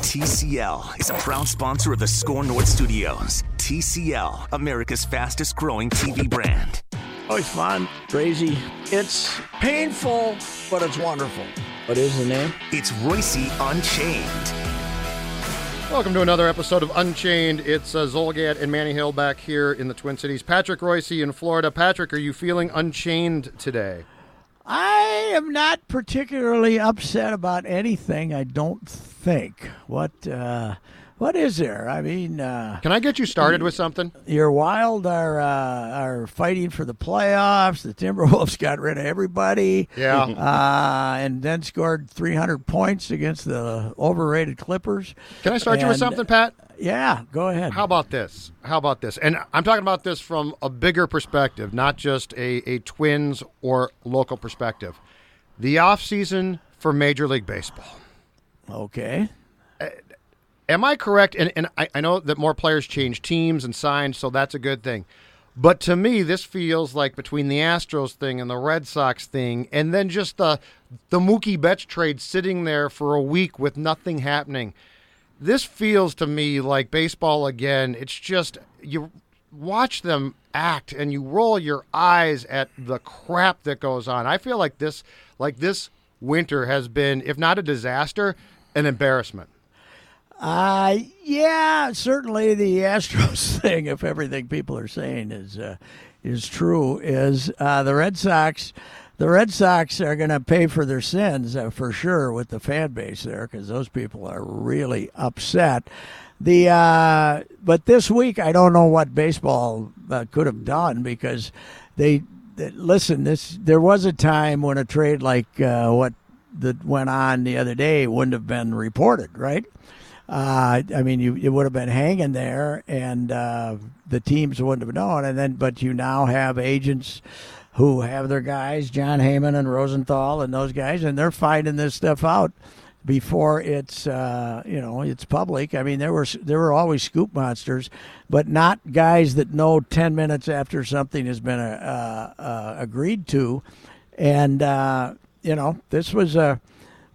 TCL is a proud sponsor of the Score North Studios. TCL, America's fastest growing TV brand. Oh, it's fun, crazy. It's painful, but it's wonderful. What is the name? It's Reusse Unchained. Welcome to another episode of Unchained. It's uh, Zulgad and Manny Hill back here in the Twin Cities. Patrick Reusse in Florida. Patrick, are you feeling unchained today? I am not particularly upset about anything. I don't think. What uh, what is there? I mean, uh, Can I get you started with something? your Wild are uh, are fighting for the playoffs. The Timberwolves got rid of everybody. Yeah. uh, and then scored 300 points against the overrated Clippers. Can I start you with something, Pat? Yeah, go ahead. How about this? How about this? And I'm talking about this from a bigger perspective, not just a, a Twins or local perspective. The offseason for Major League Baseball. Okay. Am I correct? And, and I, I know that more players change teams and sign, so that's a good thing. But to me, this feels like between the Astros thing and the Red Sox thing, and then just the the Mookie Betts trade sitting there for a week with nothing happening. This feels to me like baseball again. It's just you watch them act and you roll your eyes at the crap that goes on. I feel like this like this winter has been, if not a disaster, an embarrassment. Uh, yeah, certainly the Astros thing, if everything people are saying is uh, is true, is uh, the Red Sox. The Red Sox are going to pay for their sins uh, for sure with the fan base there because those people are really upset. The uh, but this week I don't know what baseball uh, could have done because they, they listen. This there was a time when a trade like uh, what that went on the other day wouldn't have been reported, right? Uh, I mean, you it would have been hanging there, and uh, the teams wouldn't have known. And then, but you now have agents who have their guys, Jon Heyman and Rosenthal, and those guys, and they're finding this stuff out before it's uh, you know it's public. I mean, there were there were always scoop monsters, but not guys that know ten minutes after something has been uh, uh, agreed to, and uh, you know this was a.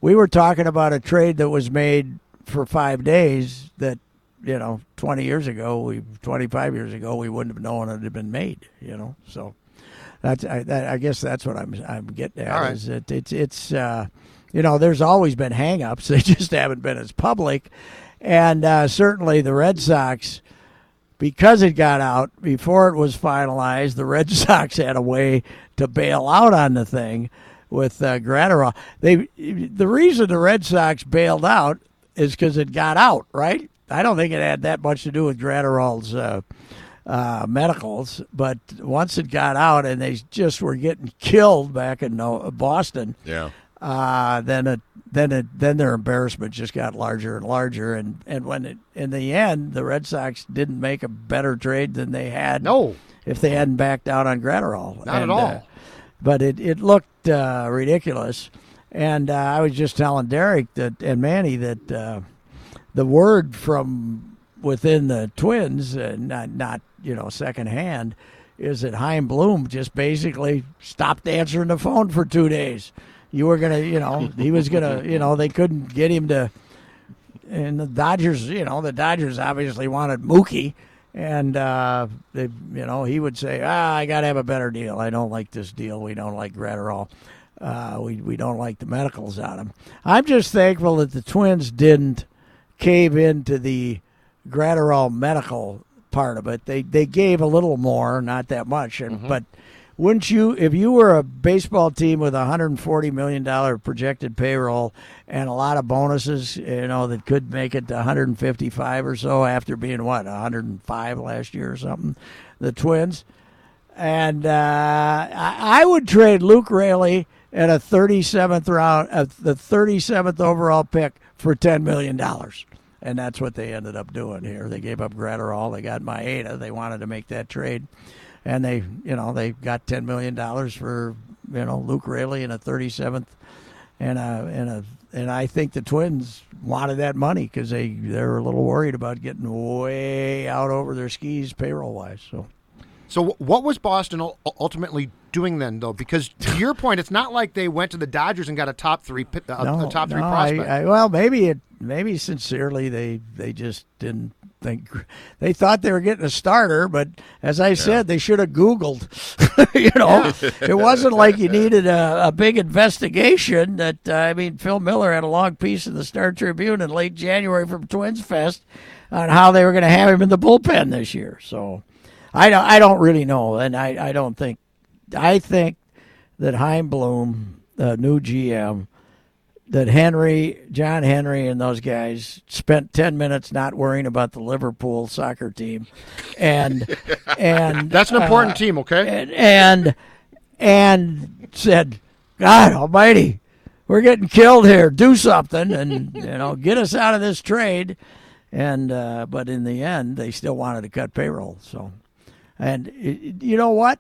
We were talking about a trade that was made for five days that you know 20 years ago we 25 years ago we wouldn't have known it had been made you know so that's i, that, I guess that's what i'm i'm getting at right. is that it's it's uh you know there's always been hang-ups they just haven't been as public and uh certainly the red sox because it got out before it was finalized, the Red Sox had a way to bail out on the thing with uh, Graterol. They the reason the Red Sox bailed out is because it got out, right? I don't think it had that much to do with Graterol's uh, uh, medicals, but once it got out and they just were getting killed back in uh, Boston, Yeah. uh, then it then it then their embarrassment just got larger and larger and and when it in the end the Red Sox didn't make a better trade than they had No. if they hadn't backed out on Graterol Not at all. uh, but it it looked uh, ridiculous and uh, I was just telling Derek that and Manny that uh, the word from within the Twins uh, not not you know secondhand is that Chaim Bloom just basically stopped answering the phone for two days. You were gonna, you know, he was gonna, you know, they couldn't get him to. And the Dodgers, you know, the Dodgers obviously wanted Mookie, and uh, they, you know, he would say, "Ah, I got to have a better deal. I don't like this deal. We don't like Graterol. Uh, we we don't like the medicals on him." I'm just thankful that the Twins didn't cave into the Graterol medical part of it. They they gave a little more, not that much, and but wouldn't you if you were a baseball team with a 140 million dollar projected payroll and a lot of bonuses, you know, that could make it to 155 or so after being what 105 last year or something, the Twins, and uh, I, I would trade Luke Raley at a 37th round, uh, the 37th overall pick for 10 million dollars. And that's what they ended up doing here. They gave up Graterol. They got Maeda. They wanted to make that trade and they you know they got ten million dollars for you know Luke Raley in a thirty seventh, and a and a and I think the Twins wanted that money because they they're a little worried about getting way out over their skis payroll wise. So So what was Boston ultimately doing then, though? Because to your point, it's not like they went to the Dodgers and got a top three, a, a top three no, prospect. I, I, well, maybe it maybe sincerely they they just didn't think they thought they were getting a starter, but as I said, they should have Googled. you know, it wasn't like you needed a, a big investigation. That uh, I mean, Phil Miller had a long piece in the Star Tribune in late January from Twins Fest on how they were going to have him in the bullpen this year. So I don't I don't really know, and I I don't think I think that Chaim Bloom, the new GM, that Henry, John Henry, and those guys spent ten minutes not worrying about the Liverpool soccer team, and and That's an important uh, team, okay? and and and said, God Almighty, we're getting killed here. Do something, and you know, get us out of this trade. And uh, but in the end, they still wanted to cut payroll. So, and it, you know what?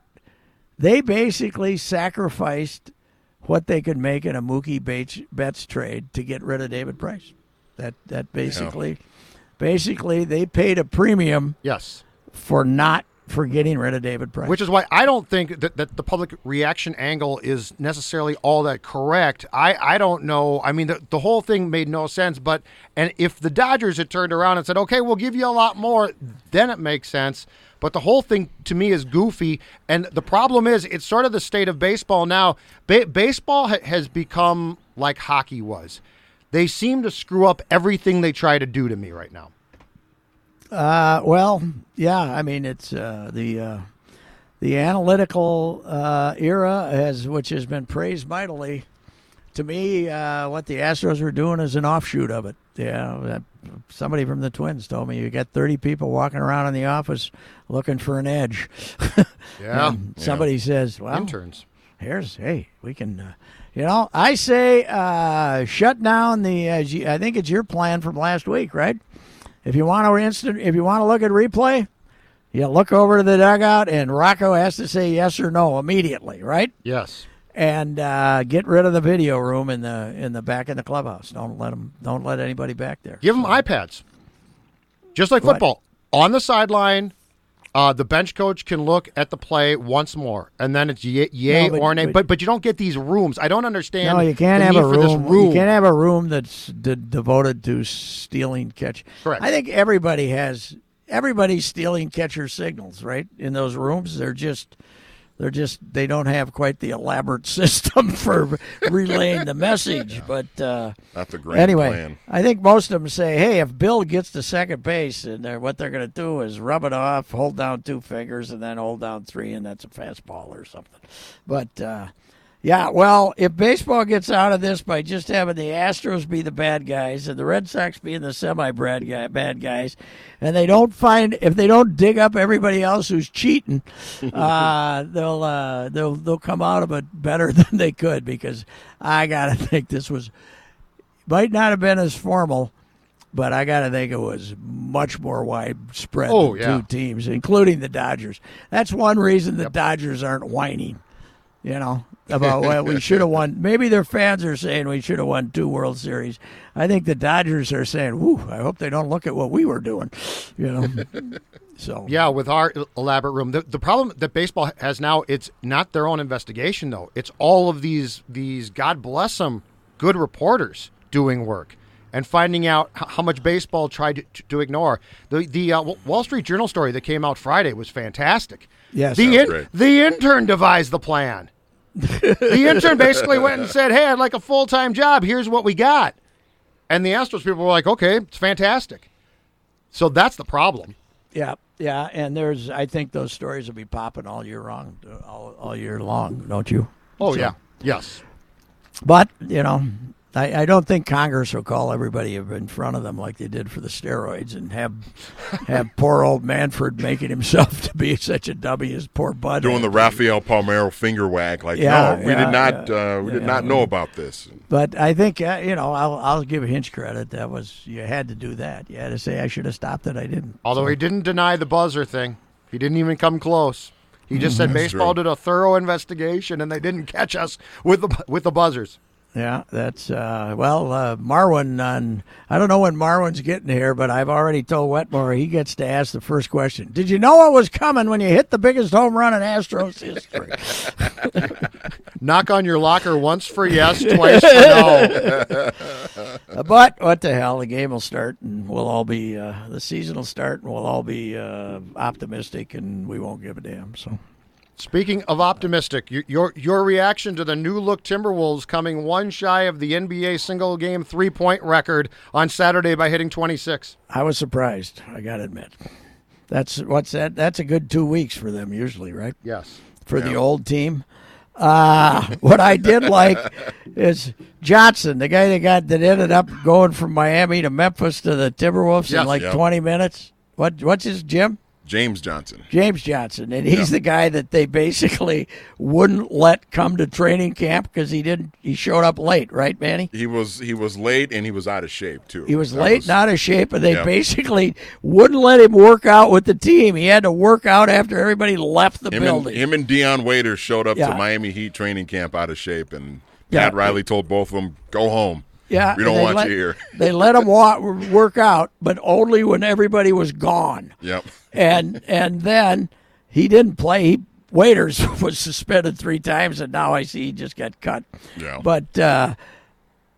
They basically sacrificed what they could make in a Mookie Bates, Betts trade to get rid of David Price. That that basically, basically they paid a premium yes. for not for getting rid of David Price. Which is why I don't think that, that the public reaction angle is necessarily all that correct. I, I don't know. I mean, the, the whole thing made no sense. But and if the Dodgers had turned around and said, "Okay, we'll give you a lot more," then it makes sense. But the whole thing to me is goofy. And the problem is, it's sort of the state of baseball now. Ba- baseball ha- has become like hockey was. They seem to screw up everything they try to do to me right now. Uh, well, yeah. I mean, it's uh, the uh, the analytical uh, era has, which has been praised mightily. To me, uh, what the Astros were doing is an offshoot of it. Yeah, somebody from the Twins told me you got thirty people walking around in the office looking for an edge. Yeah. Somebody says, "Well, Interns. here's hey we can uh, you know i say uh, shut down the uh, G- i think it's your plan from last week right if you want to instant if you want to look at replay you look over to the dugout and rocco has to say yes or no immediately right Yes. And uh, get rid of the video room in the in the back in the clubhouse don't let them don't let anybody back there Give them iPads. Just like What? football. On the sideline, uh, the bench coach can look at the play once more, and then it's yay, yay No, but- or nay. but- But, but you don't get these rooms. I don't understand. no, you can't have a this room. You can't have a room that's de- devoted to stealing catch. Correct. I think everybody has everybody's stealing catcher signals, right? In those rooms, they're just they're just they don't have quite the elaborate system for relaying the message. But uh, Not the grand anyway, plan. I think most of them say, "Hey, if Bill gets to second base, and they're, what they're going to do is rub it off, hold down two fingers, and then hold down three, and that's a fastball or something." But uh, yeah, well, if baseball gets out of this by just having the Astros be the bad guys and the Red Sox being the semi-bad guy, bad guys, and they don't find if they don't dig up everybody else who's cheating, uh, they'll uh, they'll they'll come out of it better than they could because I gotta think this was might not have been as formal, but I got to think it was much more widespread Oh, than yeah. two teams, including the Dodgers. That's one reason the Dodgers aren't whining, you know, about what we should have won. Maybe their fans are saying we should have won two World Series. I think the Dodgers are saying, "Whoo! I hope they don't look at what we were doing," you know. so Yeah, with our elaborate room. The, the problem that baseball has now, it's not their own investigation though. It's all of these these God bless them good reporters doing work and finding out how much baseball tried to, to ignore. The the uh, Wall Street Journal story that came out Friday was fantastic. Yes. the in, the intern devised the plan. The intern basically went and said, "Hey, I'd like a full time job. Here's what we got." And the Astros people were like, okay, it's fantastic. So that's the problem. Yeah, yeah, and there's I think those stories will be popping all year long, all, all year long, don't you? Oh, So- yeah. Yes. But you know, I, I don't think Congress will call everybody in front of them like they did for the steroids and have have poor old Manfred making himself to be such a dummy as poor Bud. Doing the Rafael Palmeiro finger wag, like, Yeah, no, we yeah, did not, yeah, uh, we did yeah. not know about this. But I think uh, you know I'll I'll give Hinch credit. That was you had to do that. You had to say I should have stopped it. I didn't. Although he didn't deny the buzzer thing, he didn't even come close. He just said baseball true. did a thorough investigation and they didn't catch us with the with the buzzers. Yeah, that's uh, well, uh, Marwin. On I don't know when Marwin's getting here, but I've already told Wetmore he gets to ask the first question. Did you know what was coming when you hit the biggest home run in Astros history? Knock on your locker once for yes, twice for no. Uh, but what the hell? The game will start, and we'll all be uh, the season will start, and we'll all be uh, optimistic, and we won't give a damn. So Speaking of optimistic, your, your your reaction to the new look Timberwolves coming one shy of the NBA single game three point record on Saturday by hitting 26. I was surprised. I got to admit, that's what's that? That's a good two weeks for them usually, right? Yes. for the old team. Uh, what I did like is Johnson, the guy that got that ended up going from Miami to Memphis to the Timberwolves Yes. in like Yep. 20 minutes. What what's his Jim? James Johnson. James Johnson, and he's the guy that they basically wouldn't let come to training camp because he didn't. He showed up late, right, Manny? He was he was late and he was out of shape too. He was That late, not out of shape, and they Yeah. basically wouldn't let him work out with the team. He had to work out after everybody left the him building. and, him and Dion Waiters showed up Yeah. to Miami Heat training camp out of shape, and Yeah. Pat Riley told both of them, "Go home. Yeah, we don't want let- you here." They let him wa- work out, but only when everybody was gone. Yep. And and then he didn't play. He, Waiters was suspended three times, and now I see he just got cut. Yeah. But uh,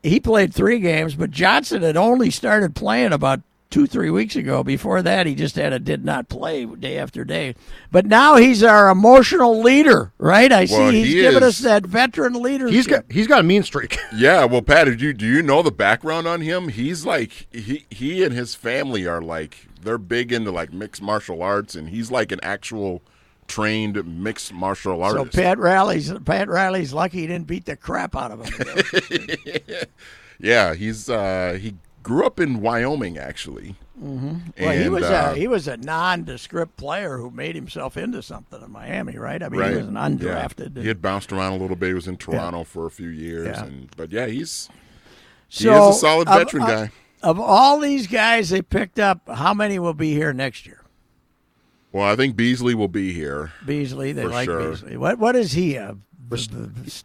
he played three games. But Johnson had only started playing about two three weeks ago. Before that, he just had a did not play day after day. But now he's our emotional leader, right? I see he's he giving is. us that veteran leadership. He's got he's got a mean streak. Yeah, well, Pat, did you do you know the background on him? He's like he he and his family are like they're big into like mixed martial arts, and he's like an actual trained mixed martial artist. So artist. Pat Riley's Pat Riley's lucky he didn't beat the crap out of him. yeah, he's uh he grew up in Wyoming actually. Mm-hmm. well, he was uh, a he was a nondescript player who made himself into something in Miami, right? I mean, right. he was an Yeah. undrafted. He had bounced around a little bit. He was in Toronto for a few years, Yeah. and but yeah, he's he is a solid of- veteran of, guy. Of all these guys they picked up, how many will be here next year? Well, I think Beasley will be here. Beasley, they like sure. Beasley. What what is he? A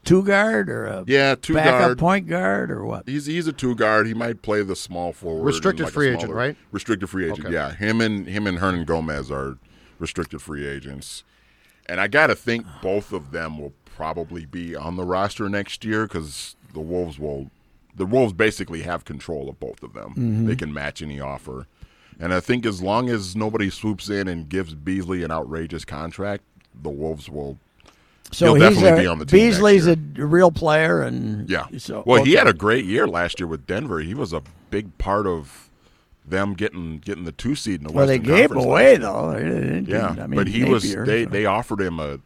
two guard or a Yeah, two backup guard. point guard or what? He's he's a two guard. He might play the small forward. Restricted like a free agent, right? Restricted free agent. Okay. Yeah, him and him and Hernangomez are restricted free agents, and I got to think both of them will probably be on the roster next year because the Wolves will. The Wolves basically have control of both of them. Mm-hmm. They can match any offer, and I think as long as nobody swoops in and gives Beasley an outrageous contract, the Wolves will. So He'll he's definitely a, be on the team Beasley's a real player, and Yeah. So well, he had a great year last year with Denver. He was a big part of them getting getting the two seed in the Well, they gave him Conference away though. They didn't- Yeah, I mean, but he was they so- they offered him a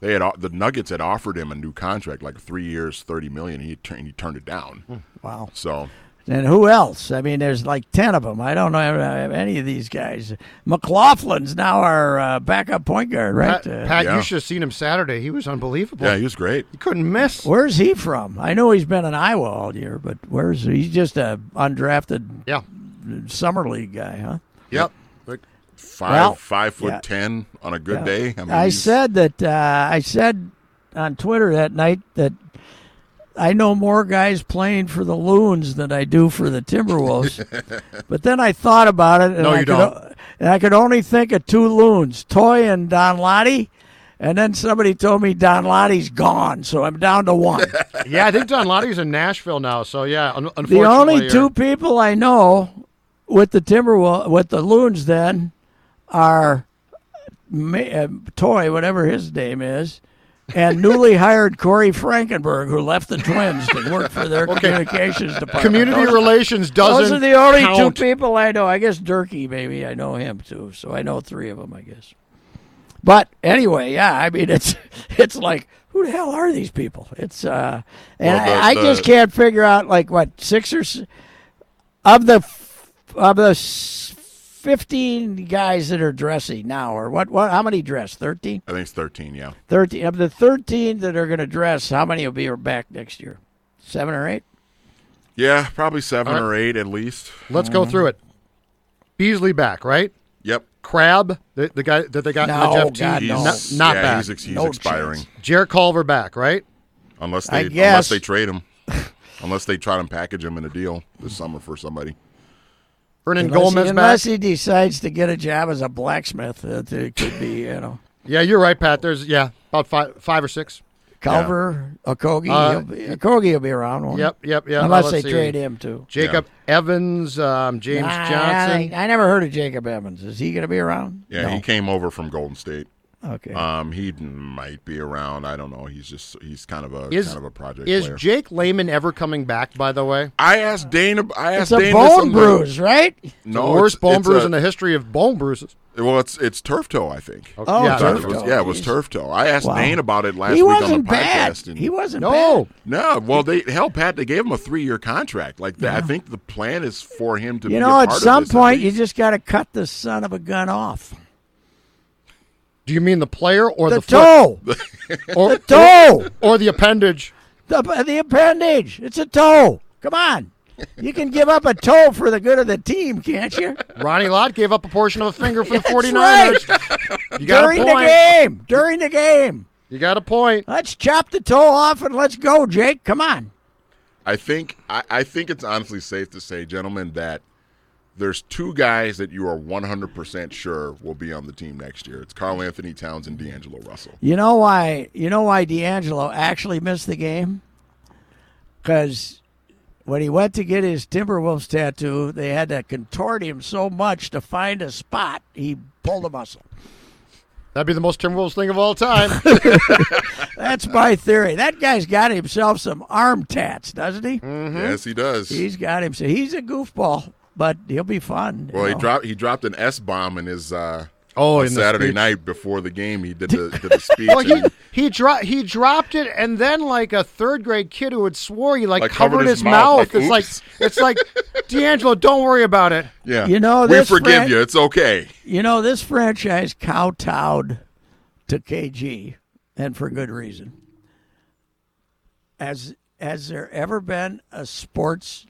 they had the Nuggets had offered him a new contract like three years, thirty million. He turned he turned it down. Hmm. wow. So And who else? I mean, there's like ten of them. I don't know any of these guys. McLaughlin's now our uh, backup point guard, right? Pat, Uh, Pat Yeah. you should have seen him Saturday. He was unbelievable. yeah, he was great. he couldn't miss. where's he from? I know he's been in Iowa all year, but where's he's just a undrafted Yeah. summer league guy, huh? Yep. Like, Five Well, five foot yeah. ten on a good Yeah. day. I, mean, I said that uh, I said on Twitter that night that I know more guys playing for the Loons than I do for the Timberwolves. but then I thought about it, and No, I you could, don't. o- and I could only think of two Loons, Toy and Danladi. And then somebody told me Danladi's gone, so I'm down to one. yeah, I think Danladi's in Nashville now. So yeah, un- the unfortunately, only uh, two people I know with the Timberwolves, with the Loons, then are Ma- uh, Toy, whatever his name is, and newly hired Corey Frankenberg, who left the Twins to work for their communications department. Community Those- relations doesn't. Those are the only count. two people I know. I guess Durkee, maybe I know him too. So I know three of them, I guess. But anyway, yeah, I mean it's it's like who the hell are these people? It's uh, and Well, the- I, I the- just can't figure out like what six or s- of the of the s- fifteen guys that are dressing now, or what? What? How many dress? Thirteen. I think it's 13. Yeah. 13 of the 13 that are going to dress how many will be back next year seven or eight Yeah, probably seven All right. or eight at least. Let's go mm-hmm. through it. Beasley back, right? Yep. Crabbe, the, the guy that they got in No, the Jeff God, T, no. not, not yeah, back. He's, ex- he's No expiring chance. Jarrett Culver back, right? unless they unless they trade him. unless they try to package him in a deal this summer for somebody. Vernon unless, Gomez he, unless back. he decides to get a job as a blacksmith it, it could be you know Yeah, you're right, Pat. There's yeah about five five or six. Culver Okogie Uh, he'll be, Okogie will be around won't? Yep, yep, yep. unless Uh, they see. trade him too Jacob Evans, um, James Nah, Johnson. I, I never heard of Jacob Evans is he going to be around Yeah, no. he came over from Golden State. Okay Um, he might be around. I don't know. He's just he's kind of a Is kind of a project is player. Jake Layman ever coming back? By the way, I asked Dana. I it's asked a Dana bone bruise right No, the worst it's- bone it's bruise a- in the history of bone bruises. Well, it's it's turf toe. I think. oh yeah, turf it was, yeah, it was turf toe. I asked Wow. Dane about it last he week on the wasn't bad podcast. And he wasn't No, bad. no, well, they hell, Pat, they gave him a three-year contract. Like that, I think the plan is for him to. you be know a at some point you just got to cut the son of a gun off do you mean the player or the the, toe or, toe or the appendage? The, the appendage. It's a toe. Come on. You can give up a toe for the good of the team, can't you? Ronnie Lott gave up a portion of a finger for the That's 49ers. You got During a the game. During the game. You got a point. Let's chop the toe off and let's go, Jake. Come on. I think I, I think it's honestly safe to say, gentlemen, that there's two guys that you are 100% sure will be on the team next year. It's Karl-Anthony Towns and D'Angelo Russell. You know why? You know why D'Angelo actually missed the game? Because when he went to get his Timberwolves tattoo, they had to contort him so much to find a spot. He pulled a muscle. That'd be the most Timberwolves thing of all time. That's my theory. That guy's got himself some arm tats, doesn't he? Mm-hmm. Yes, he does. He's got him. So he's a goofball, but he'll be fun. you well, he know. dropped he dropped an S bomb in his uh, Oh, on in Saturday night before the game. He did the did the speech. well, he and- he dro- he dropped it, and then like a third grade kid who had swore he like, Like, covered, covered his, his mouth, like, it's like oops. it's like D'Angelo, don't worry about it. yeah, You know, we forgive fran- you. It's okay. You know, this franchise kowtowed to KG, and for good reason. Has has there ever been a sports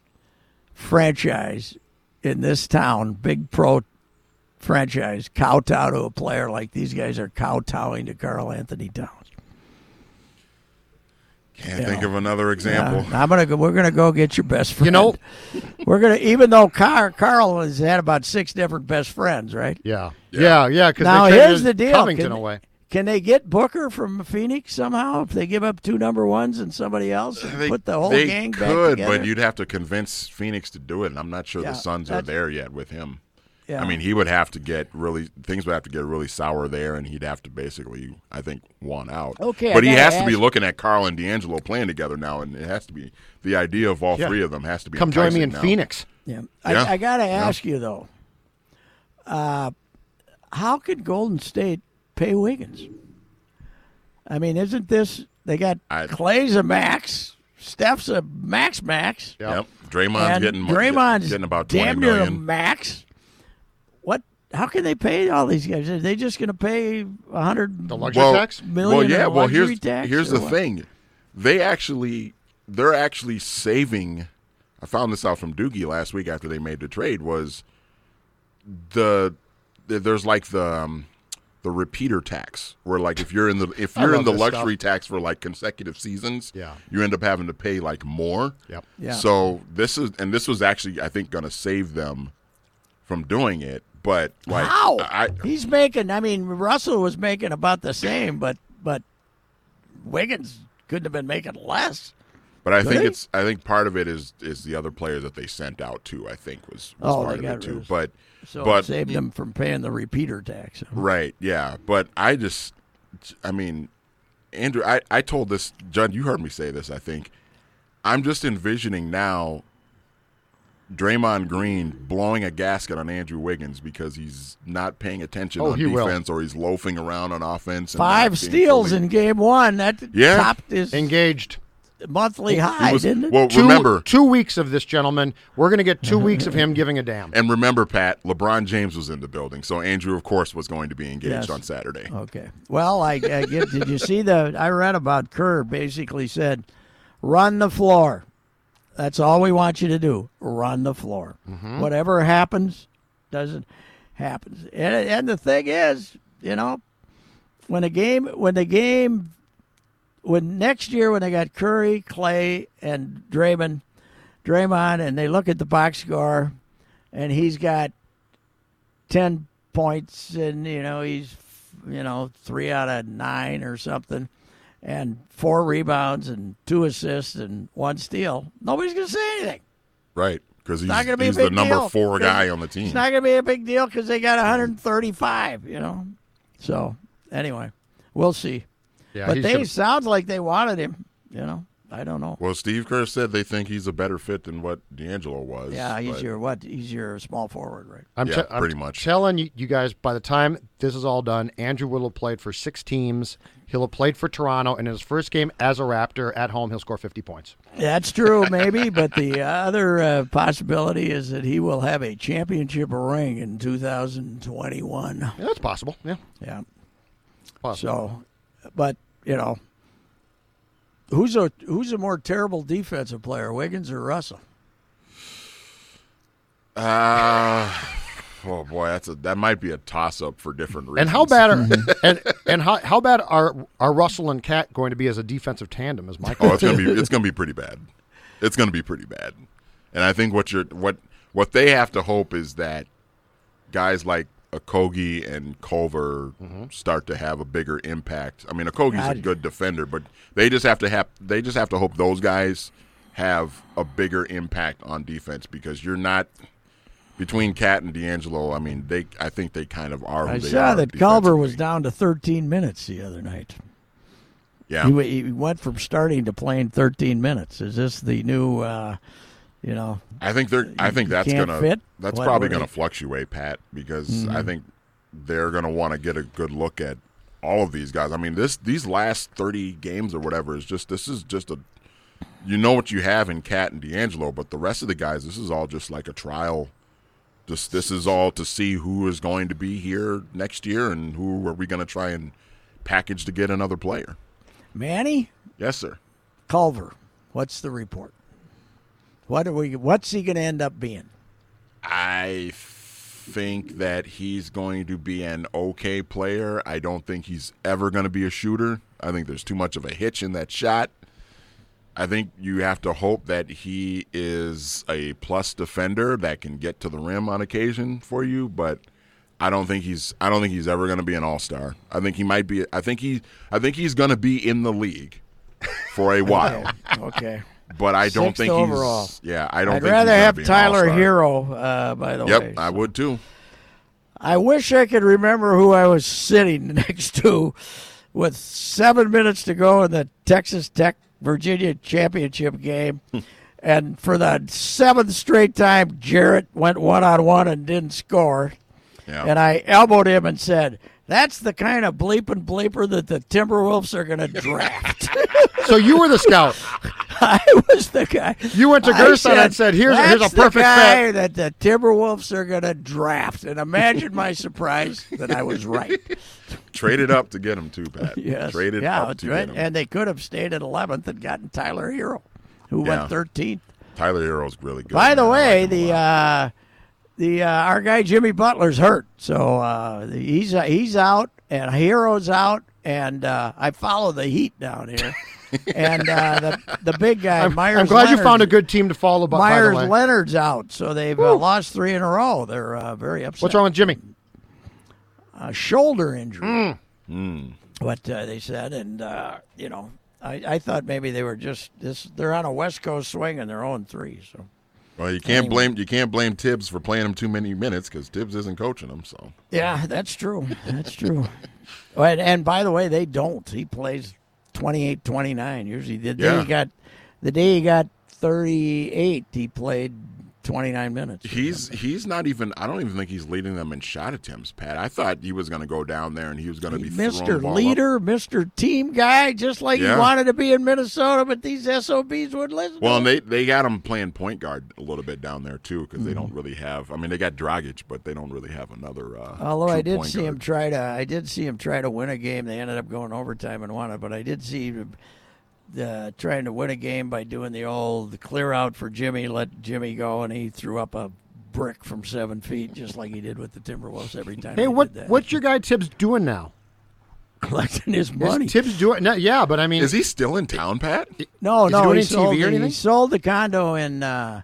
franchise in this town, big pro franchise, kowtow to a player like these guys are kowtowing to Karl-Anthony Towns? Can't Yeah. think of another example. Yeah, I'm gonna go. We're gonna go get your best friend. You know- we're gonna. Even though Car- Karl has had about six different best friends, right? Yeah, Yeah. yeah, yeah. Because Now they here's the deal. Covington Can, away. Can they get Booker from Phoenix somehow if they give up two number ones and somebody else and They, put the whole they gang back could, together? but you'd have to convince Phoenix to do it, and I'm not sure Yeah, the Suns are there yet with him. yeah. I mean, he would have to get really things would have to get really sour there, and he'd have to basically, I think, want out. Okay, but he gotta has to be looking at Karl and D'Angelo playing together now, and it has to be the idea of all Yeah. three of them has to be. Come join me in now. Phoenix. yeah. Yeah. I, I got to ask you though. Uh, how could Golden State pay Wiggins? I mean, isn't this they got I- Clay's a max, Steph's a max max, Yep, Draymond's and getting Draymond's getting about twenty damn near a max. What? How can they pay all these guys? Are they just going to pay a hundred The luxury well, tax. million? well, yeah. Well, here's here's the what? thing. They actually they're actually saving. I found this out from Doogie last week after they made the trade. Was the there's like the um, the repeater tax where like if you're in the if you're in the this luxury tax for like consecutive seasons, Yeah. you end up having to pay like more. Yep. Yeah. So this is and this was actually I think going to save them from doing it. But like How? I He's making. I mean, Russell was making about the same, but but Wiggins couldn't have been making less. But I think Really? it's I think part of it is is the other players that they sent out too. I think was, was Oh, part they of got it too. of- But So but it saved them from paying the repeater tax. right, yeah. But I just I mean, Andrew, I, I told this, Judd, you heard me say this, I think. I'm just envisioning now Draymond Green blowing a gasket on Andrew Wiggins because he's not paying attention Oh, on he will. defense or he's loafing around on offense. and Five steals fully- in game one. That Yeah. topped his Engaged. Monthly He high, was- didn't it? Well, Two, remember, two weeks of this, gentlemen. We're going to get two weeks of him giving a damn. and remember, Pat, LeBron James was in the building, so Andrew, of course, was going to be engaged Yes. on Saturday. Okay. Well, I, I get, did you see the? I read about Kerr. Basically said, run the floor. That's all we want you to do. Run the floor. Mm-hmm. Whatever happens, doesn't happens. And, and the thing is, you know, when the game, when the game, when next year when they got Curry, Clay, and Draymond, Draymond, and they look at the box score, and he's got 10 points and you know he's you know 3 out of 9 or something and 4 rebounds and 2 assists and 1 steal nobody's to say anything Right, because he's, not to be he's the number deal. four guy on the team. it's not to be a big deal cuz they got 135 you know so anyway we'll see Yeah, but they gonna- sounds like they wanted him you know I don't know Well, Steve Kerr said they think he's a better fit than what D'Angelo was. yeah he's but- your what he's your small forward right I'm, Yeah, te- I'm pretty much. telling you, you guys, by the time this is all done, Andrew will have played for six teams. He'll have played for Toronto, and in his first game as a Raptor at home, he'll score 50 points. That's true, maybe, but the other uh, possibility is that he will have a championship ring in 2021. Yeah, that's possible. Yeah, Yeah. possible. So, but you know, who's a who's a more terrible defensive player, Wiggins or Russell? Uh, oh boy, that's a that might be a toss up for different reasons. and how bad are and and how how bad are are Russell and KAT going to be as a defensive tandem? Is my Oh, it's gonna be it's gonna be pretty bad. It's gonna be pretty bad. And I think what you're what what they have to hope is that guys like Okogie and Culver start to have a bigger impact. I mean, Okogie's a good defender, but they just have to have they just have to hope those guys have a bigger impact on defense because you're not between KAT and D'Angelo. I mean, they I think they kind of are. I saw are that Culver was down to 13 minutes the other night. Yeah, He, he went from starting to playing 13 minutes. Is this the new, uh, you know? I think they're. I think that's gonna. fit? That's What- probably what gonna Mm-hmm. fluctuate, Pat, because I think they're gonna want to get a good look at all of these guys. I mean, this these last thirty games or whatever is just this is just a. You know what you have in KAT and D'Angelo, but the rest of the guys, this is all just like a trial. Just this is all to see who is going to be here next year and who are we going to try and package to get another player. Manny Yes, sir. Culver. What's the report? What are we? What's he going to end up being? I think that he's going to be an okay player. I don't think he's ever going to be a shooter. I think there's too much of a hitch in that shot. I think you have to hope that he is a plus defender that can get to the rim on occasion for you, but I don't think he's I don't think he's ever going to be an all-star. I think he might be I think he I think he's going to be in the league for a oh, while. Okay. But I don't Sixth think overall. he's yeah, I don't I'd rather have Tyler. Herro. Uh, by the way. Yep, way, I would too. I wish I could remember who I was sitting next to with seven minutes to go in the Texas Tech Virginia championship game. and for the seventh straight time, Jarrett went one on one and didn't score. Yeah. And I elbowed him and said, That's the kind of bleeping bleeper that the Timberwolves are going to draft. so you were the scout. I was the guy. You went to I Gersson and said, "Here's a- here's a perfect the guy fit." that the Timberwolves are going to draft." And imagine my surprise that I was right. Traded up to get him too, Pat. Yes, Traded yeah, up to right. get him. And they could have stayed at 11th and gotten Tyler Herro, who Yeah. went 13th. Tyler Herro's really good. By the man. Way, like the uh, the uh, our guy Jimmy Butler's hurt, so uh, he's uh, he's out, and Herro's out, and uh, I follow the Heat down here, and uh, the the big guy I'm, Meyers. I'm glad you found a good team to follow. But by the Meyers way. Leonard's out, so they've uh, lost three in a row. They're uh, very upset. what's wrong with Jimmy? A shoulder injury. Hmm. What uh, they said, and uh, you know, I, I thought maybe they were just this. They're on a West Coast swing and they're on three. So well, you can't blame you can't blame Thibs for playing him too many minutes because Thibs isn't coaching him. So yeah, that's true. That's true. and, and by the way, they don't. He plays 28-29. Usually the day Yeah. he got the day he got 38, he played 29 minutes. He's he's not even. I don't even think he's leading them in shot attempts, Pat. I thought he was going to go down there and he was going to be Mr. up. Leader, Mr. Team Guy, just like Yeah. he wanted to be in Minnesota, but these SOBs wouldn't listen. Well, to and they they got him playing point guard a little bit down there too because they Mm-hmm. don't really have. I mean, they got Dragic, but they don't really have another. Uh, Although I did see him try to, I did see him try to win a game. They ended up going overtime and won it. But I did see him uh, trying to win a game by doing the old clear out for Jimmy, let Jimmy go, and he threw up a brick from seven feet, just like he did with the Timberwolves every time. Hey, he what did that. what's your guy Thibs doing now? collecting his Is money? Thibs doing? No, yeah, but I mean, Is he still in town, Pat? No, Is he no, doing he any sold, TV or the- anything? he sold the condo in. Uh,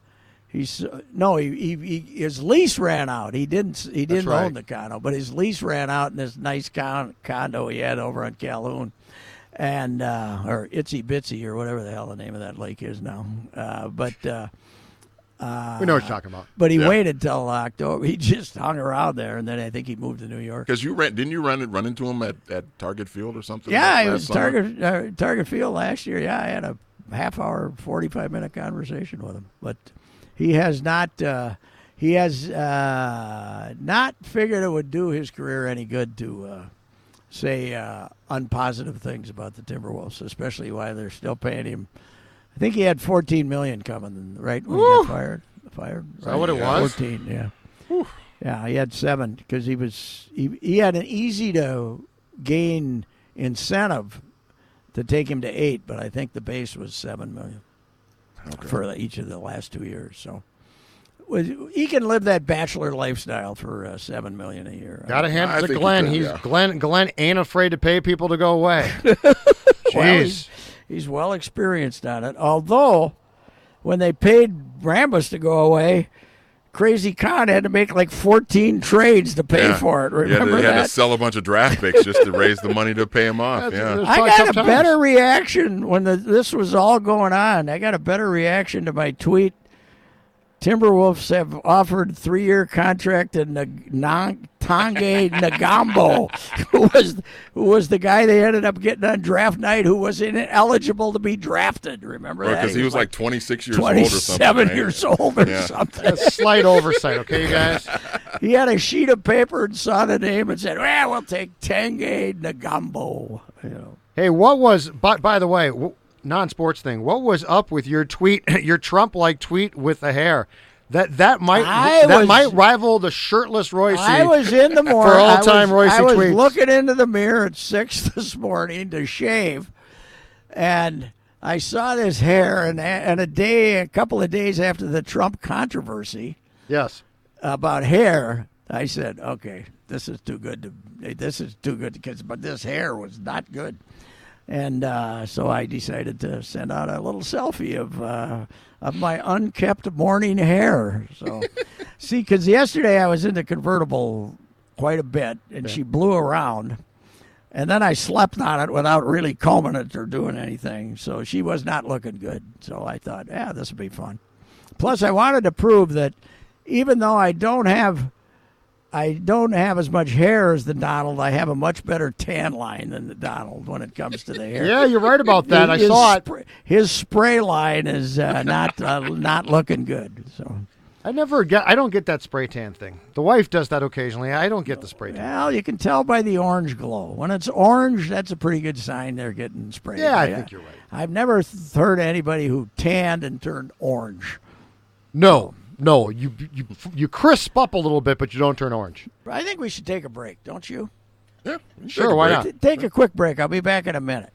he's no, he, he, he his lease ran out. He didn't he didn't right. own the condo, but his lease ran out in this nice con- condo he had over on Calhoun, and uh, or Itsy Bitsy or whatever the hell the name of that lake is now. Uh, but uh, we know what you're talking about. but he Yeah. waited till October. He just hung around there, and then I think he moved to New York. Because you ran, didn't you run it run into him at, at Target Field or something? Yeah, it was summer? Target uh, Target Field last year. Yeah, I had a half hour, forty five minute conversation with him, but he has not uh, he has uh, not figured it would do his career any good to uh, say uh, unpositive things about the Timberwolves, especially why they're still paying him. I think he had fourteen million coming right when he got fired. Fired. Is that what it was? Fourteen. Yeah. Yeah, he had seven because he was he, he had an easy to gain incentive to take him to eight, but I think the base was seven million for each of the last two years. So was- he can live that bachelor lifestyle for uh, seven million a year. Got to hand I it to think he Glenn. could, He's yeah. Glenn. Glenn ain't afraid to pay people to go away. Well, Jeez. he's, he's well experienced on it. Although, when they paid Rambis to go away, Crazy Kahn had to make like 14 trades to pay Yeah. for it. He had to- Remember had to sell a bunch of draft picks just to raise the money to pay him off. That's- Yeah. I got a times. better reaction when the, this was all going on. I got a better reaction to my tweet. Timberwolves have offered three-year contract to Nag- Nang- Tanguy Ngombo, who was who was the guy they ended up getting on draft night, who was ineligible to be drafted. Remember that? Because he was like 26 years old or something. 27 right? years old or Yeah. something. A slight oversight, okay, you guys. He had a sheet of paper and saw the name and said, "Well, we'll take Tanguy Ngombo." You know. Hey, what was? By, by the way, w- non-sports thing. What was up with your tweet? Your Trump-like tweet with the hair. That that might I that was- might rival the shirtless Reusse. I was in the morning. for all-time Reusse I was tweets. looking into the mirror at six this morning to shave, and I saw this hair. And and a day, a couple of days after the Trump controversy yes. about hair, I said, "Okay, this is too good to. This is too good because, but this hair was not good." And uh, so I decided to send out a little selfie of uh, of my unkept morning hair. So, see, because yesterday I was in the convertible quite a bit, and she blew around, and then I slept on it without really combing it or doing anything. So she was not looking good. So I thought, yeah, this would be fun. Plus, I wanted to prove that even though I don't have I don't have as much hair as the Donald. I have a much better tan line than the Donald when it comes to the hair. Yeah, you're right about that. I His saw it. spray- His spray line is uh, not uh, not looking good. So, I never get. I don't get that spray tan thing. The wife does that occasionally. I don't get the spray tan. well, you can tell by the orange glow. When it's orange, that's a pretty good sign they're getting sprayed. Yeah, I Yeah. think you're right. I've never th- heard anybody who tanned and turned orange. No, no. You you you crisp up a little bit, but you don't turn orange. I think we should take a break, don't you? Yeah, Sure, why not? Take a quick break. I'll be back in a minute.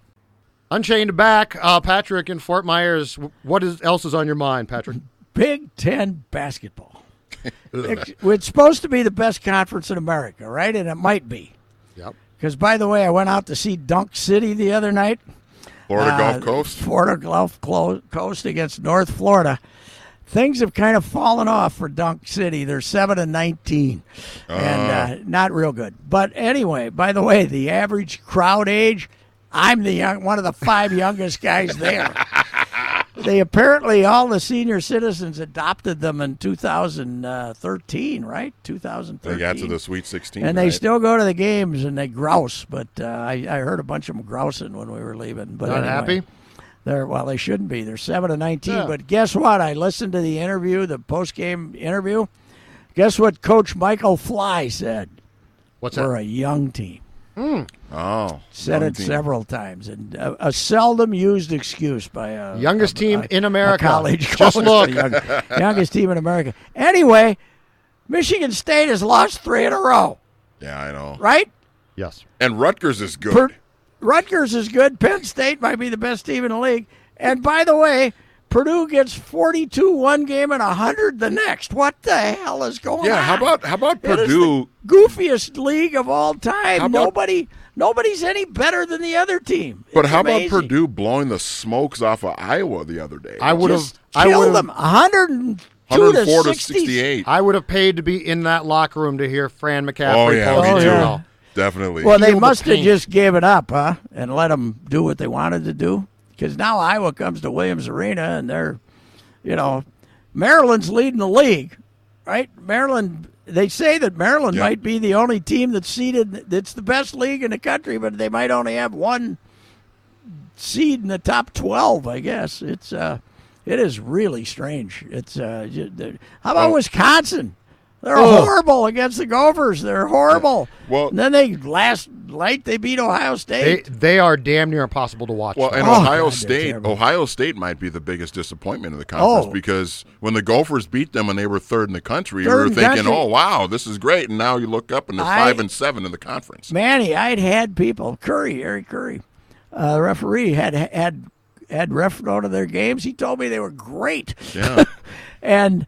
Unchained back, uh, Patrick in Fort Myers. What is, else is on your mind, Patrick? Big Ten basketball. it's, it's supposed to be the best conference in America, right? And it might be. Yep. Because, by the way, I went out to see Dunk City the other night. Florida Uh, Gulf Coast. Florida Gulf Clo- Coast against North Florida. Things have kind of fallen off for Dunk City. They're seven and nineteen, and uh, not real good. But anyway, by the way, the average crowd age, I'm the young, one of the five youngest guys there. they apparently all the senior citizens adopted them in 2013, right? 2013. They got to the Sweet 16. and they still go to the games and they grouse. But uh, I, I heard a bunch of them grousing when we were leaving. But Not anyway, happy? They're well, they shouldn't be. They're seven to nineteen. Yeah. But guess what? I listened to the interview, the post game interview. Guess what Coach Michael Fly said? What's We're that? a young team. Hmm. Oh, Said it team. several times, and a, a seldom used excuse by a Youngest a- team a- in America. college Just coach. look. Young- youngest team in America. Anyway, Michigan State has lost three in a row. Yeah, I know. Right? Yes. And Rutgers is good. Per- Rutgers is good. Penn State might be the best team in the league. And by the way, Purdue gets 42 one game and 100 the next. What the hell is going on? yeah, how about how about It is Purdue? the goofiest league of all time. About- Nobody nobody's any better than the other team. But how amazing. about Purdue blowing the smokes off of Iowa the other day? I would have. Just I kill would them. have. 102 104 to to 68. I would have paid to be in that locker room to hear Fran McCaffery. Oh yeah, post me too. all. Definitely. Well, they Feel the must have pain. just given up, huh? And let them do what they wanted to do. Because now Iowa comes to Williams Arena and they're, you know, Maryland's leading the league, right? Maryland. They say that Maryland Yeah. might be the only team that's seeded. That's the best league in the country, but they might only have one seed in the top twelve. I guess it's. uh It is really strange. It's. uh How about Oh. Wisconsin? They're Oh. horrible against the Gophers. They're horrible. Well- and then they last night they beat Ohio State. they are damn near impossible to watch. Well, and Oh, Ohio God, State. Ohio State might be the biggest disappointment in the conference Oh. because when the Gophers beat them and they were third in the country, Third we were thinking, country. "Oh, wow, this is great!" And now you look up and they're I- five and seven in the conference. Manny, I'd had people. Curry, Eric Curry, uh, the referee had had had ref go to their games. He told me they were great, Yeah, and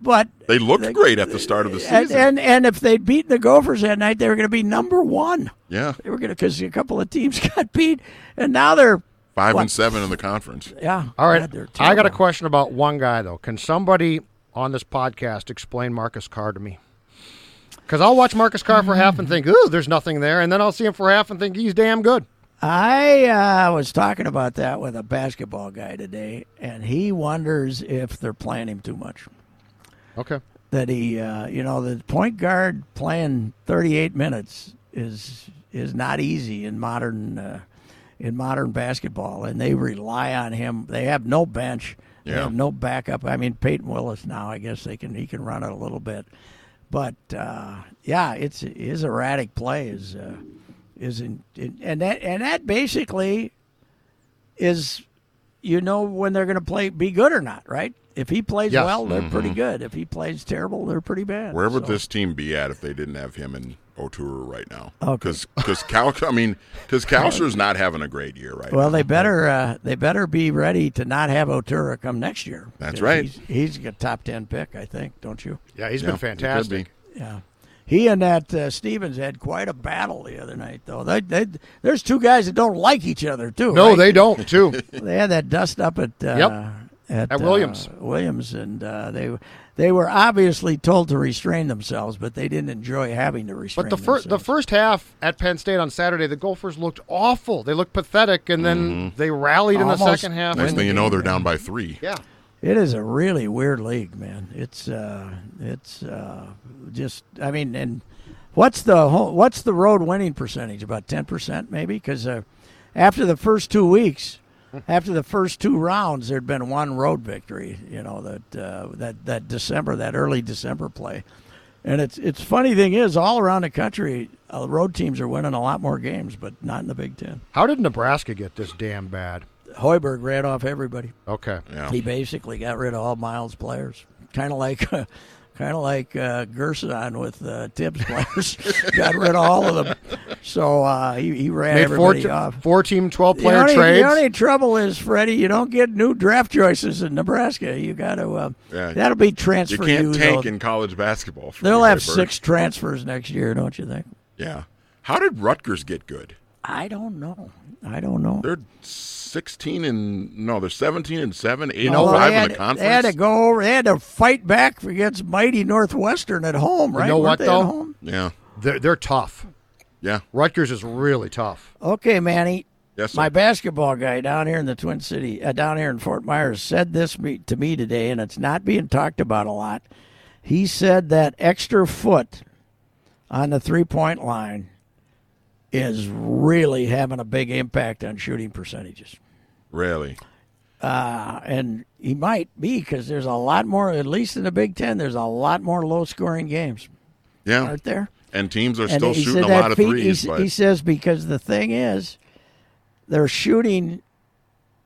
but they looked great at the start of the season. and and if they'd beaten the Gophers that night, they were going to be number one. yeah, They were going to because a couple of teams got beat, and now they're five What? and seven in the conference. yeah. All right, God, I got a question about one guy though. Can somebody on this podcast explain Marcus Carr to me? Because I'll watch Marcus Carr for half and think, "Ooh, there's nothing there," and then I'll see him for half and think he's damn good. I uh, was talking about that with a basketball guy today, and he wonders if they're playing him too much. Okay. That he, uh, you know, the point guard playing 38 minutes is is not easy in modern uh, in modern basketball, and they rely on him. They have no bench. They Yeah. have no backup. I mean, Payton Willis now. I guess they can he can run it a little bit, but uh, yeah, it's his erratic play is uh, is in, in and that and that basically is you know when they're going to play be good or not, right? If he plays Yes. well, they're pretty good. If he plays terrible, they're pretty bad. Where would So- this team be at if they didn't have him in Oturu right now? Okay. Because because Cal, I mean, because Kalscheur's not having a great year right Well, now. they better uh, they better be ready to not have Oturu come next year. That's 'Cause right. He's, he's a top ten pick, I think. Don't you? Yeah, he's Yeah, been he fantastic. be. Yeah. He and that uh, Stevens had quite a battle the other night, though. They, they, there's two guys that don't like each other, too. No, right? they don't. Too. They had that dust up at uh, Yep. At, At Williams. uh, Williams, and uh, they they were obviously told to restrain themselves, but they didn't enjoy having to restrain. Themselves. But the first the first half at Penn State on Saturday, the Gophers looked awful. They looked pathetic, and then they rallied in the second half. Next thing you know, they're down by three. yeah. It is a really weird league, man. It's uh, it's uh, just I mean, and what's the whole, what's the road winning percentage? About ten percent, maybe, because uh, after the first two weeks, after the first two rounds, there'd been one road victory. You know that uh, that that December, that early December play, and it's it's funny thing is all around the country, uh, road teams are winning a lot more games, but not in the Big Ten. How did Nebraska get this damn bad? Hoiberg ran off everybody. Okay. Yeah. He basically got rid of all Miles players, kind of like, kind of like uh, Gersson with uh, Thibs players. got rid of all of them. So uh, he he ran Made four, everybody t- off. four team, 12 The player only, trades. the only trouble is, Freddie, you don't get new draft choices in Nebraska. You got to. Uh, Yeah. That'll be transfer. You can't tank though. in college basketball. for They'll have Hoiberg. six transfers next year, don't you think? Yeah. How did Rutgers get good? I don't know. I don't know. They're sixteen and no, they're seventeen and seven, eight and Well, five they, in the conference. they had to go over. They had to fight back against mighty Northwestern at home, right? know Weren't what, they though? At home? Yeah, They're, they're tough. yeah. Rutgers is really tough. Okay, Manny. Yes, sir. My basketball guy down here in the Twin City, uh, down here in Fort Myers, said this me, to me today, and it's not being talked about a lot. He said that extra foot on the three point line is really having a big impact on shooting percentages. Really? Uh, and he might be because there's a lot more, at least in the Big Ten, there's a lot more low scoring games, Yeah. aren't there? And teams are And still shooting a lot of threes, he, he says because the thing is, they're shooting.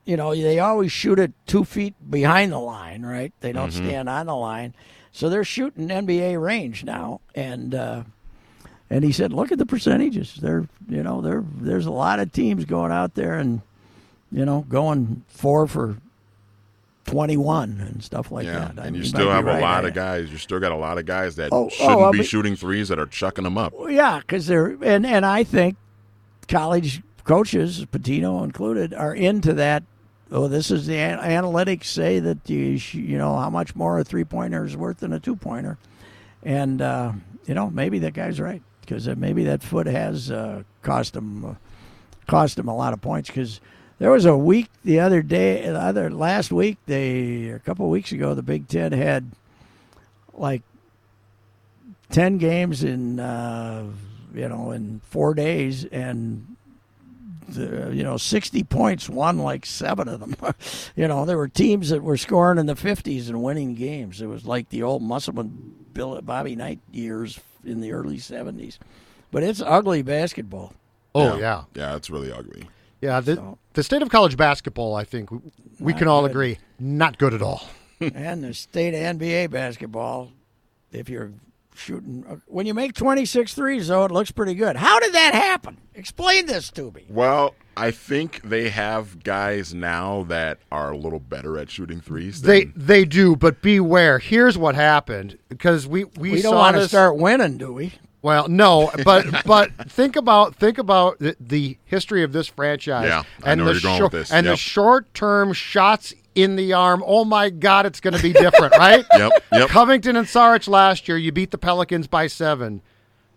You know, they always shoot it two feet behind the line, right? They don't Mm-hmm. stand on the line, so they're shooting NBA range now. And uh, and he said, look at the percentages. They're you know, there there's a lot of teams going out there and you know going four for twenty one and stuff like yeah. that. I And you still have be a lot of guys. You still got a lot of guys that Oh, oh, shouldn't I be mean- shooting threes that are chucking them up. Yeah, because they're and and I think college coaches, Pitino included, are into that. Oh, this is the an- analytics say that you you know how much more a three pointer is worth than a two pointer, and uh, you know maybe that guy's right because maybe that foot has uh, cost him uh, cost him a lot of points because. There was a week the other day, the other last week. They a couple of weeks ago, the Big Ten had like 10 games in uh, you know in four days and the, you know 60 points won like seven of them you know there were teams that were scoring in the 50s and winning games it was like the old musselman bill bobby knight years in the early 70s but it's ugly basketball Oh yeah, Yeah, it's really ugly. yeah. The, So- the state of college basketball, I think we, we can all good. agree, not good at all. and the state of nba basketball if you're shooting uh, when you make 26 threes though it looks pretty good how did that happen explain this to me Well, I think they have guys now that are a little better at shooting threes. They than- they do, but beware. Here's what happened because we we, we, don't want to start winning do we Well, no, but but think about think about the, the history of this franchise. Yeah, and the short-. And the Yep. short term shots in the arm. Oh my God, it's going to be different, right? Yep, yep. Covington and Saric last year, you beat the Pelicans by seven.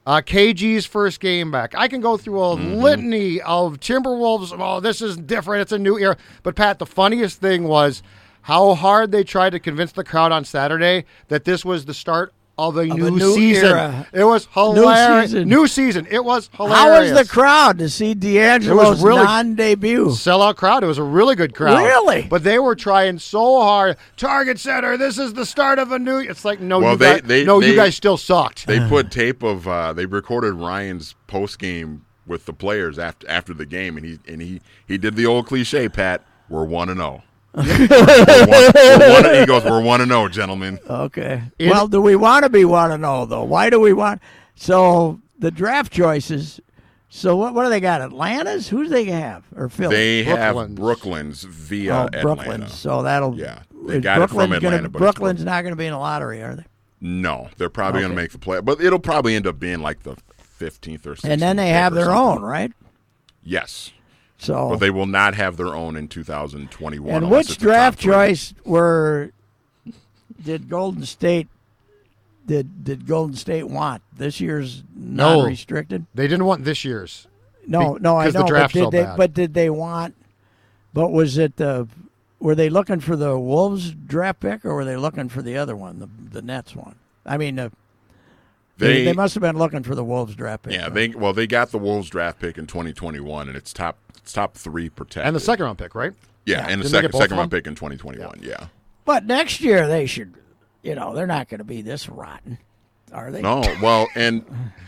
Uh, KG's first game back. I can go through a Mm-hmm. litany of Timberwolves. Oh, this is different. It's a new era. But Pat, the funniest thing was how hard they tried to convince the crowd on Saturday that this was the start of a, new, new season. era. It was hilarious. season. New season. It was hilarious. How was the crowd to see D'Angelo's really- non-debut? Sellout crowd. It was a really good crowd. Really? But they were trying so hard. Target center. This is the start of a new. It's like no, Well, you they- guys, they- no, you guys still sucked. They put tape of uh, they recorded Ryan's post game with the players after after the game, and he and he he did the old cliche, Pat. We're one and zero. We're one- we're one- He goes, "We're one and zero, gentlemen." Okay. well, do we want to be one to oh, know though? Why do we want? So the draft choices. So what? What do they got? Atlanta's? Who's they have? Or Philly? They have Brooklyn's. Brooklyn's via oh, Atlanta. Brooklyn. So that'll. Yeah, they is got it from Atlanta, Gonna, but Brooklyn's not going to be in the lottery, are they? No, they're probably going to make the play, but it'll probably end up being like the fifteenth or. 16th And then they have their something. own, right? Yes, So. but they will not have their own in 2021. and which it's a top draft choice were did Golden State did did Golden State want this year's No. non-restricted? They didn't want this year's. No, Be- no, I 'cause the know. but did so they? bad. But did they want? But was it the? Were they looking for the Wolves draft pick, or were they looking for the other one, the the Nets one? I mean, uh, they, They, they must have been looking for the Wolves draft pick. yeah, right? they well they got the Wolves draft pick in 2021, and it's top it's top three protected. And the second round pick, right? yeah, Yeah. and the second second round pick in 2021. Yeah. But next year they should. You know, they're not going to be this rotten, are they? No, well, and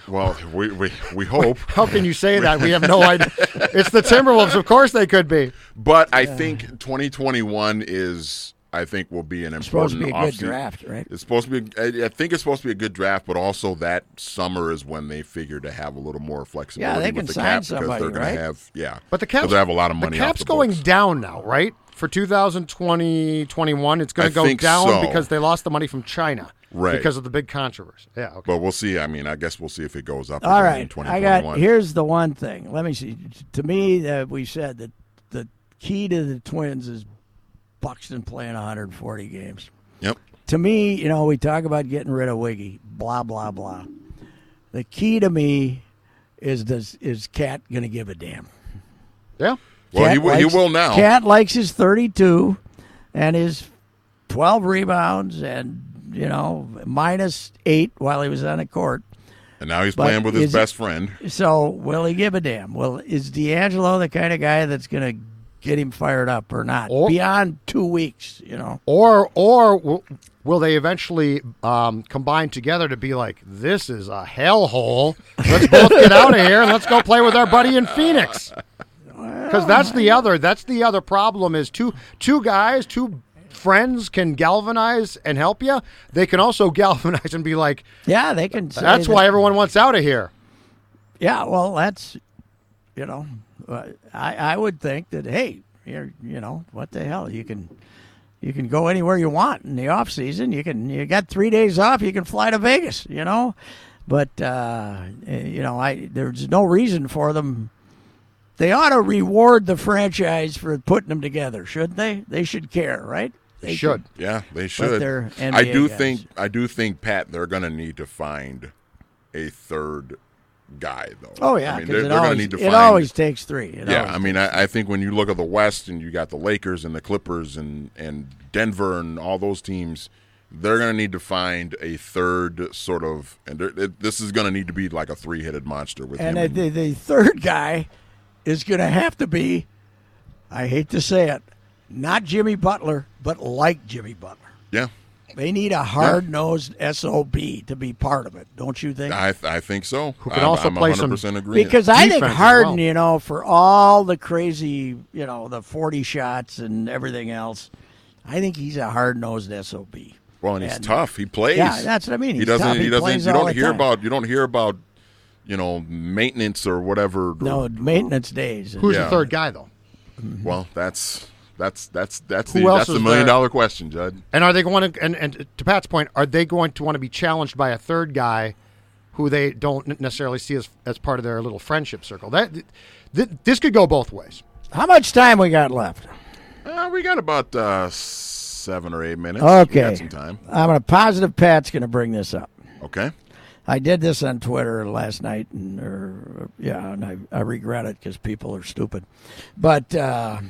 well, we we, we hope, How can you say that? We have no idea. It's the Timberwolves. Of course they could be. but I think 2021 is I think will be an important supposed to be a good draft, right? It's supposed to be. I I think it's supposed to be a good draft, but also that summer is when they figure to have a little more flexibility. Yeah, they with can the sign cap because somebody, they're gonna right? Have yeah, But the 'cause cap's they have a lot of money. The off cap's the going books. down now, right? For 2020, 21, it's going to go down so. because they lost the money from China, Right. Because of the big controversy. Yeah. Okay. But we'll see. I mean, I guess we'll see if it goes up. All right. in I got here's the one thing. Let me see. To me, uh, we said that the key to the Twins is Buxton playing 140 games. Yep. To me, you know, we talk about getting rid of Wiggy, blah blah blah. The key to me is does is KAT going to give a damn? yeah. Well, he will- he will now. KAT likes his 32 and his 12 rebounds and, you know, minus eight while he was on the court. And now he's But playing with his is- best friend. So, will he give a damn? Well, is D'Angelo the kind of guy that's going to get him fired up or not? Or- Beyond two weeks, you know. Or or will, will they eventually um, combine together to be like, this is a hellhole. Let's both get out of here and let's go play with our buddy in Phoenix. Because that's the other that's the other problem is two two guys, two friends can galvanize and help you. They can also galvanize and be like, Yeah, they can. That's that- why everyone wants out of here. Yeah, well, that's you know, I I would think that hey, you're you know what the hell you can you can go anywhere you want in the off season. You can you got three days off. You can fly to Vegas. You know, but uh, you know I there's no reason for them. They ought to reward the franchise for putting them together, shouldn't they? They should care, right? They Should. Yeah, they should. I do guys. think I do think Pat they're going to need to find a third guy though. Oh yeah, I mean, they're, they're going to need to Find, it always takes three. It yeah, I mean, I, I think when you look at the West and you got the Lakers and the Clippers and and Denver and all those teams, they're going to need to find a third sort of, and it, this is going to need to be like a three-headed monster with And him. uh, the, the third guy is going to have to be, I hate to say it, not Jimmy Butler, but like Jimmy Butler. yeah, They need a hard nosed SOB to be part of it, don't you think? I I think so. Who can I'm, also I'm play some- 100% agreeing. because I think Harden, well. you know, for all the crazy, you know, the 40 shots and everything else, I think he's a hard nosed SOB. Well, and he's And- tough. He plays. Yeah, that's what I mean. He doesn't. tough. He, He doesn't. plays You don't hear time. about. You don't hear about. You know, maintenance or whatever. No, maintenance days. Who's Yeah. the third guy though? Well, that's that's that's that's Who the that's the million there? dollar question, Judd. And are they going to and, and to Pat's point, are they going to want to be challenged by a third guy who they don't necessarily see as as part of their little friendship circle? That th- this could go both ways. How much time we got left? Uh, we got about uh, seven or eight minutes. We Okay. got some time. I'm going to positive Pat's going to bring this up. Okay. I did this on Twitter last night, and or, yeah, and I, I regret it because people are stupid. But uh,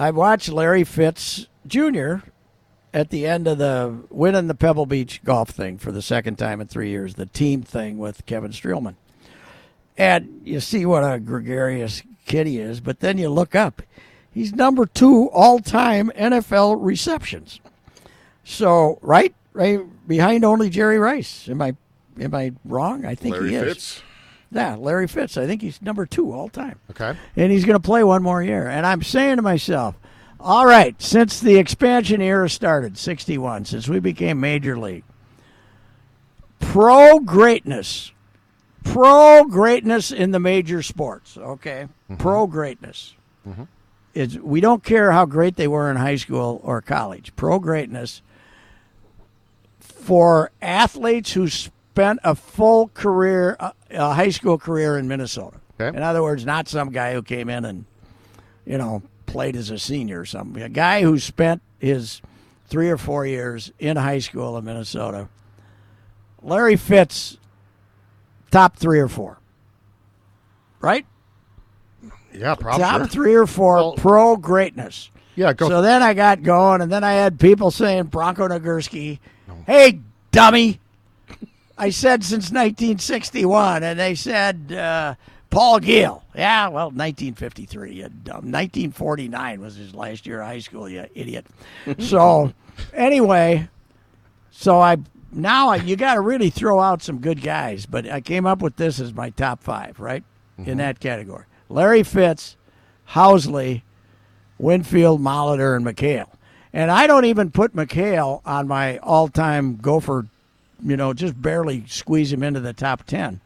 I watched Larry Fitz Jr. at the end of the winning the Pebble Beach golf thing for the second time in three years, the team thing with Kevin Streelman, and you see what a gregarious kid he is. But then you look up, he's number two all time NFL receptions. So right, right behind only Jerry Rice. Am I am I wrong? I think Larry he is. Fitz. Yeah, Larry Fitz. I think he's number two all time. Okay. And he's going to play one more year. And I'm saying to myself, all right, since the expansion era started, 61, since we became Major League, pro greatness, pro greatness in the major sports, okay? Mm-hmm. Pro greatness. Mm-hmm. Is, we don't care how great they were in high school or college. Pro greatness for athletes who spent a full career, a high school career in Minnesota. Okay. In other words, not some guy who came in and, you know, played as a senior or something. A guy who spent his three or four years in high school in Minnesota. Larry Fitz, top three or four. Right? Yeah, probably. top three or four Well- pro greatness. Yeah, go. So then I got going, and then I had people saying Bronco Nagurski, "Hey, dummy!" I said since 1961, and they said uh, Paul Giel. Yeah, well, 1953, you dumb. 1949 was his last year of high school, you idiot. so anyway, so I now I, you got to really throw out some good guys, but I came up with this as my top five, right in that category: Larry Fitz, Housley. Winfield, Molitor, and McHale. And I don't even put McHale on my all-time Gopher, you know, just barely squeeze him into the top 10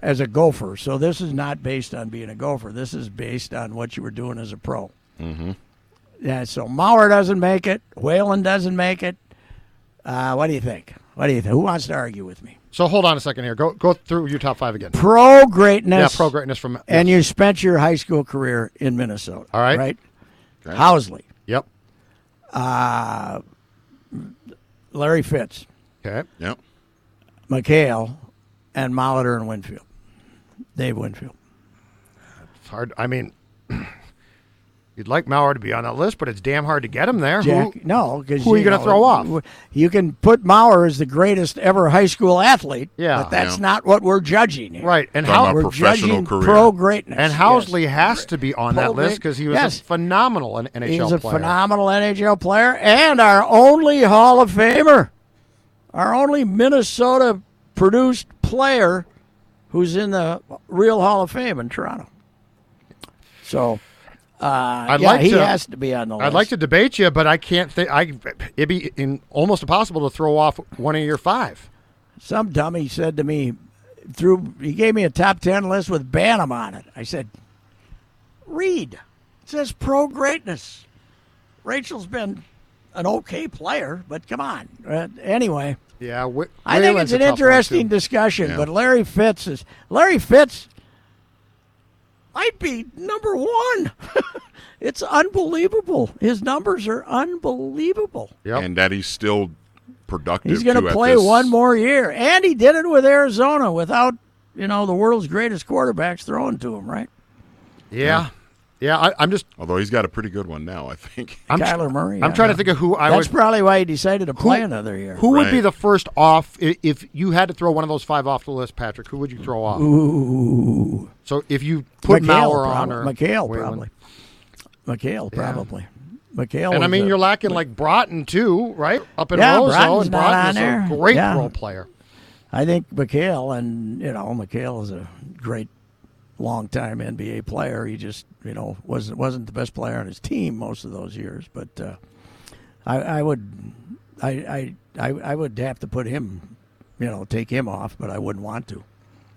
as a Gopher. So this is not based on being a Gopher. This is based on what you were doing as a pro. Mm-hmm. Yeah, so Mauer doesn't make it. Whalen doesn't make it. Uh, what do you think? What do you think? Who wants to argue with me? so hold on a second here. Go go through your top five again. Pro greatness. Yeah, pro greatness from. And you spent your high school career in Minnesota. All right. Right? Housley. Yep. Larry Fitz. Okay. Yep. McHale, and Molitor and Winfield. Dave Winfield. It's hard. I mean, you'd like Mauer to be on that list, but it's damn hard to get him there. Jack, Who- no, because who are you gonna throw off? You can put Mauer as the greatest ever high school athlete. Yeah. but that's Yeah. not what we're judging. Here. Right, and how We're judging career. pro greatness. and Housley has to be on that list because he was yes. a phenomenal N- NHL He's a player. phenomenal NHL player and our only Hall of Famer, our only Minnesota produced player who's in the real Hall of Fame in Toronto. So, uh, I'd yeah, like he to- has to be on the list. I'd like to debate you, but I can't think. I it'd be in, almost impossible to throw off one of your five. Some dummy said to me, through he gave me a top ten list with Bantam on it. I said, "Read." It says pro greatness. Rachel's been an okay player, but come on. Uh, anyway, Yeah, Wh- I think Whalen's it's an interesting discussion. Yeah. But Larry Fitz is Larry Fitz might be number one. it's unbelievable. His numbers are unbelievable. Yep. and that he's still productive. He's going to play this- one more year, and he did it with Arizona without you know the world's greatest quarterbacks throwing to him. Right, yeah, yeah. I, I'm just. Although he's got a pretty good one now, I think. I'm, Kyler Murray. I'm yeah. trying to think of who I That's would. probably why he decided to play another year. Who would be the first off if you had to throw one of those five off the list, Patrick? Who would you throw off? Ooh, So if you put McHale, Mauer on probably. or McHale Whalen. probably. McHale Yeah. probably. McHale. And I mean, a- you're lacking like Broten too, right? Up in Yeah, Roseau, Broten's and not Broughton on is there. a great Yeah. role player. I think McHale, and you know, McHale is a great, long-time NBA player. He just, you know, wasn't wasn't the best player on his team most of those years. But uh, I, I would, I, I, I, I would have to put him, you know, take him off, but I wouldn't want to,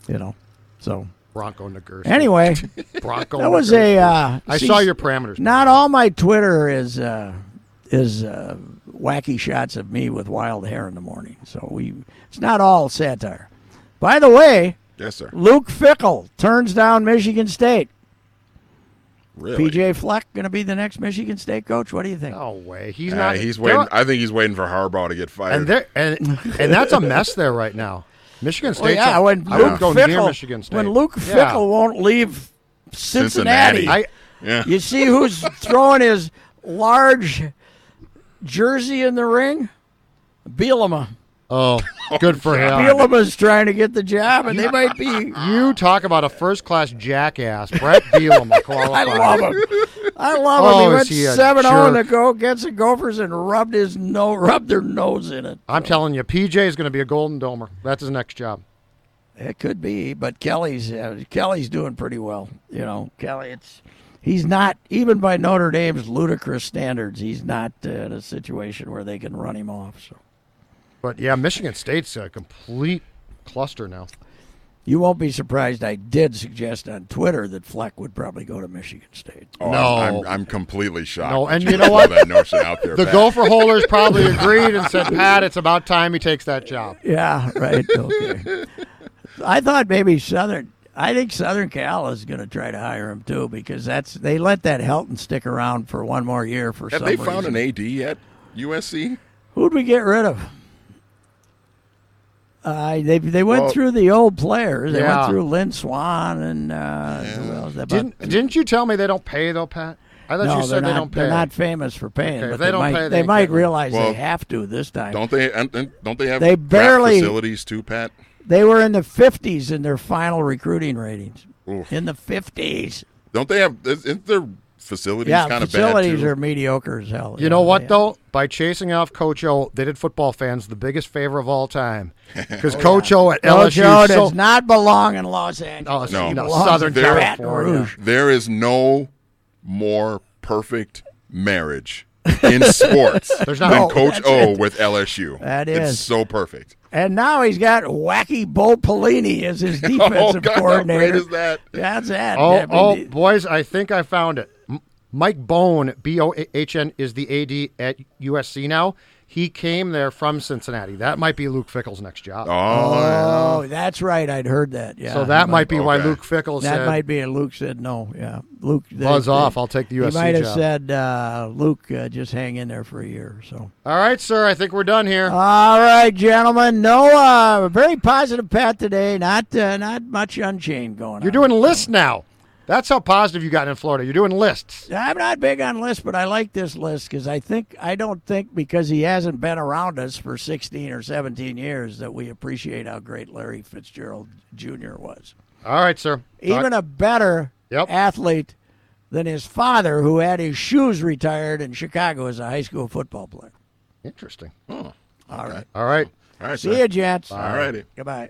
you know. So Bronco Nagurski. anyway, Bronco. that was Nagurski. a. Uh, I see, saw your parameters. Not all my Twitter is uh, is uh, wacky shots of me with wild hair in the morning. So we, it's not all satire. By the way, Yes, sir. Luke Fickell turns down Michigan State. Really? PJ Fleck going to be the next Michigan State coach. What do you think? No way. He's Uh, not. he's they're- waiting. I think he's waiting for Harbaugh to get fired. and there and and that's a mess there right now. Michigan Well, State. yeah, when I Luke would go near Michigan State. when Luke Yeah. Fickell won't leave Cincinnati, Cincinnati. I yeah. you see who's throwing his large jersey in the ring? Bielema. Oh, good for him. Bielema's trying to get the job, and they might be. You talk about a first class jackass, Bret Bielema. I qualified. love him. I love him. Oh, he is went he a seven zero in the jerk. go against the Gophers and rubbed his nose, rubbed their nose in it. I'm telling you, PJ is going to be a Golden Domer. That's his next job. It could be, but Kelly's uh, Kelly's doing pretty well. You know, Kelly. It's he's not even by Notre Dame's ludicrous standards. He's not uh, in a situation where they can run him off. So But yeah, Michigan State's a complete cluster now. you won't be surprised. I did suggest on Twitter that Fleck would probably go to Michigan State. Oh, No. I'm, I'm, I'm completely shocked. No, and you you know throw what? That notion out there. The Pat. Gopher holders probably agreed and said, Pat, it's about time he takes that job. Yeah, right. Okay. I thought maybe Southern. I think Southern Cal is going to try to hire him too because that's they let that Helton stick around for one more year for Have some they found reason. an AD yet? USC? Who'd we get rid of? Uh, they they went Well- through the old players. They Yeah. went through Lynn Swann and uh, who else? Didn't didn't you tell me they don't pay though, Pat? I thought no, you they're said not, they don't pay. They're not famous for paying, Okay, but they, they don't might pay, they they might getting realize Well, they have to this time. Don't they? And, and don't they have They draft barely- facilities too, Pat? They were in the fifties in their final recruiting ratings. Oof. In the fifties. Don't they have? Isn't their facilities Yeah, kind of facilities bad too? are mediocre as hell. You Yeah, know what they- though? By chasing off Coach O, they did football fans the biggest favor of all time. Oh, Because Coach O at Coach LSU O so, does not belong in Los Angeles. oh, No. No, Southern in Baton California. There is no more perfect marriage in sports There's not- than No, Coach O it. with LSU. That is It's so perfect. And now he's got wacky Bo Pelini as his oh, defensive oh God, how coordinator. great is that? That's that. Oh, I mean, oh, boys, I think I found it. M- Mike Bohn, B O H N, is the AD at USC now. He came there from Cincinnati. That might be Luke Fickell's next job. Oh, yeah. Oh, that's right. I'd heard that. Yeah. so that He might be why Luke Fickell said. That said, might be. And Luke said no. Yeah, Luke. they- "Buzz they- off. I'll take the USC. He might have job." said, uh, "Luke, uh, just hang in there for a year." or So. All right, sir. I think we're done here. All right, gentlemen. No, uh, very positive Pat today. Not uh, not much unchained going You're on. doing list now. That's how positive you got in Florida. You're doing lists. I'm not big on lists, but I like this list because I think I don't think because he hasn't been around us for 16 or 17 years that we appreciate how great Larry Fitzgerald Jr. was. All right, sir. Even a better Yep. athlete than his father, who had his shoes retired in Chicago as a high school football player. Interesting. All right. All right. All right, See sir. you, gents. All righty. Goodbye.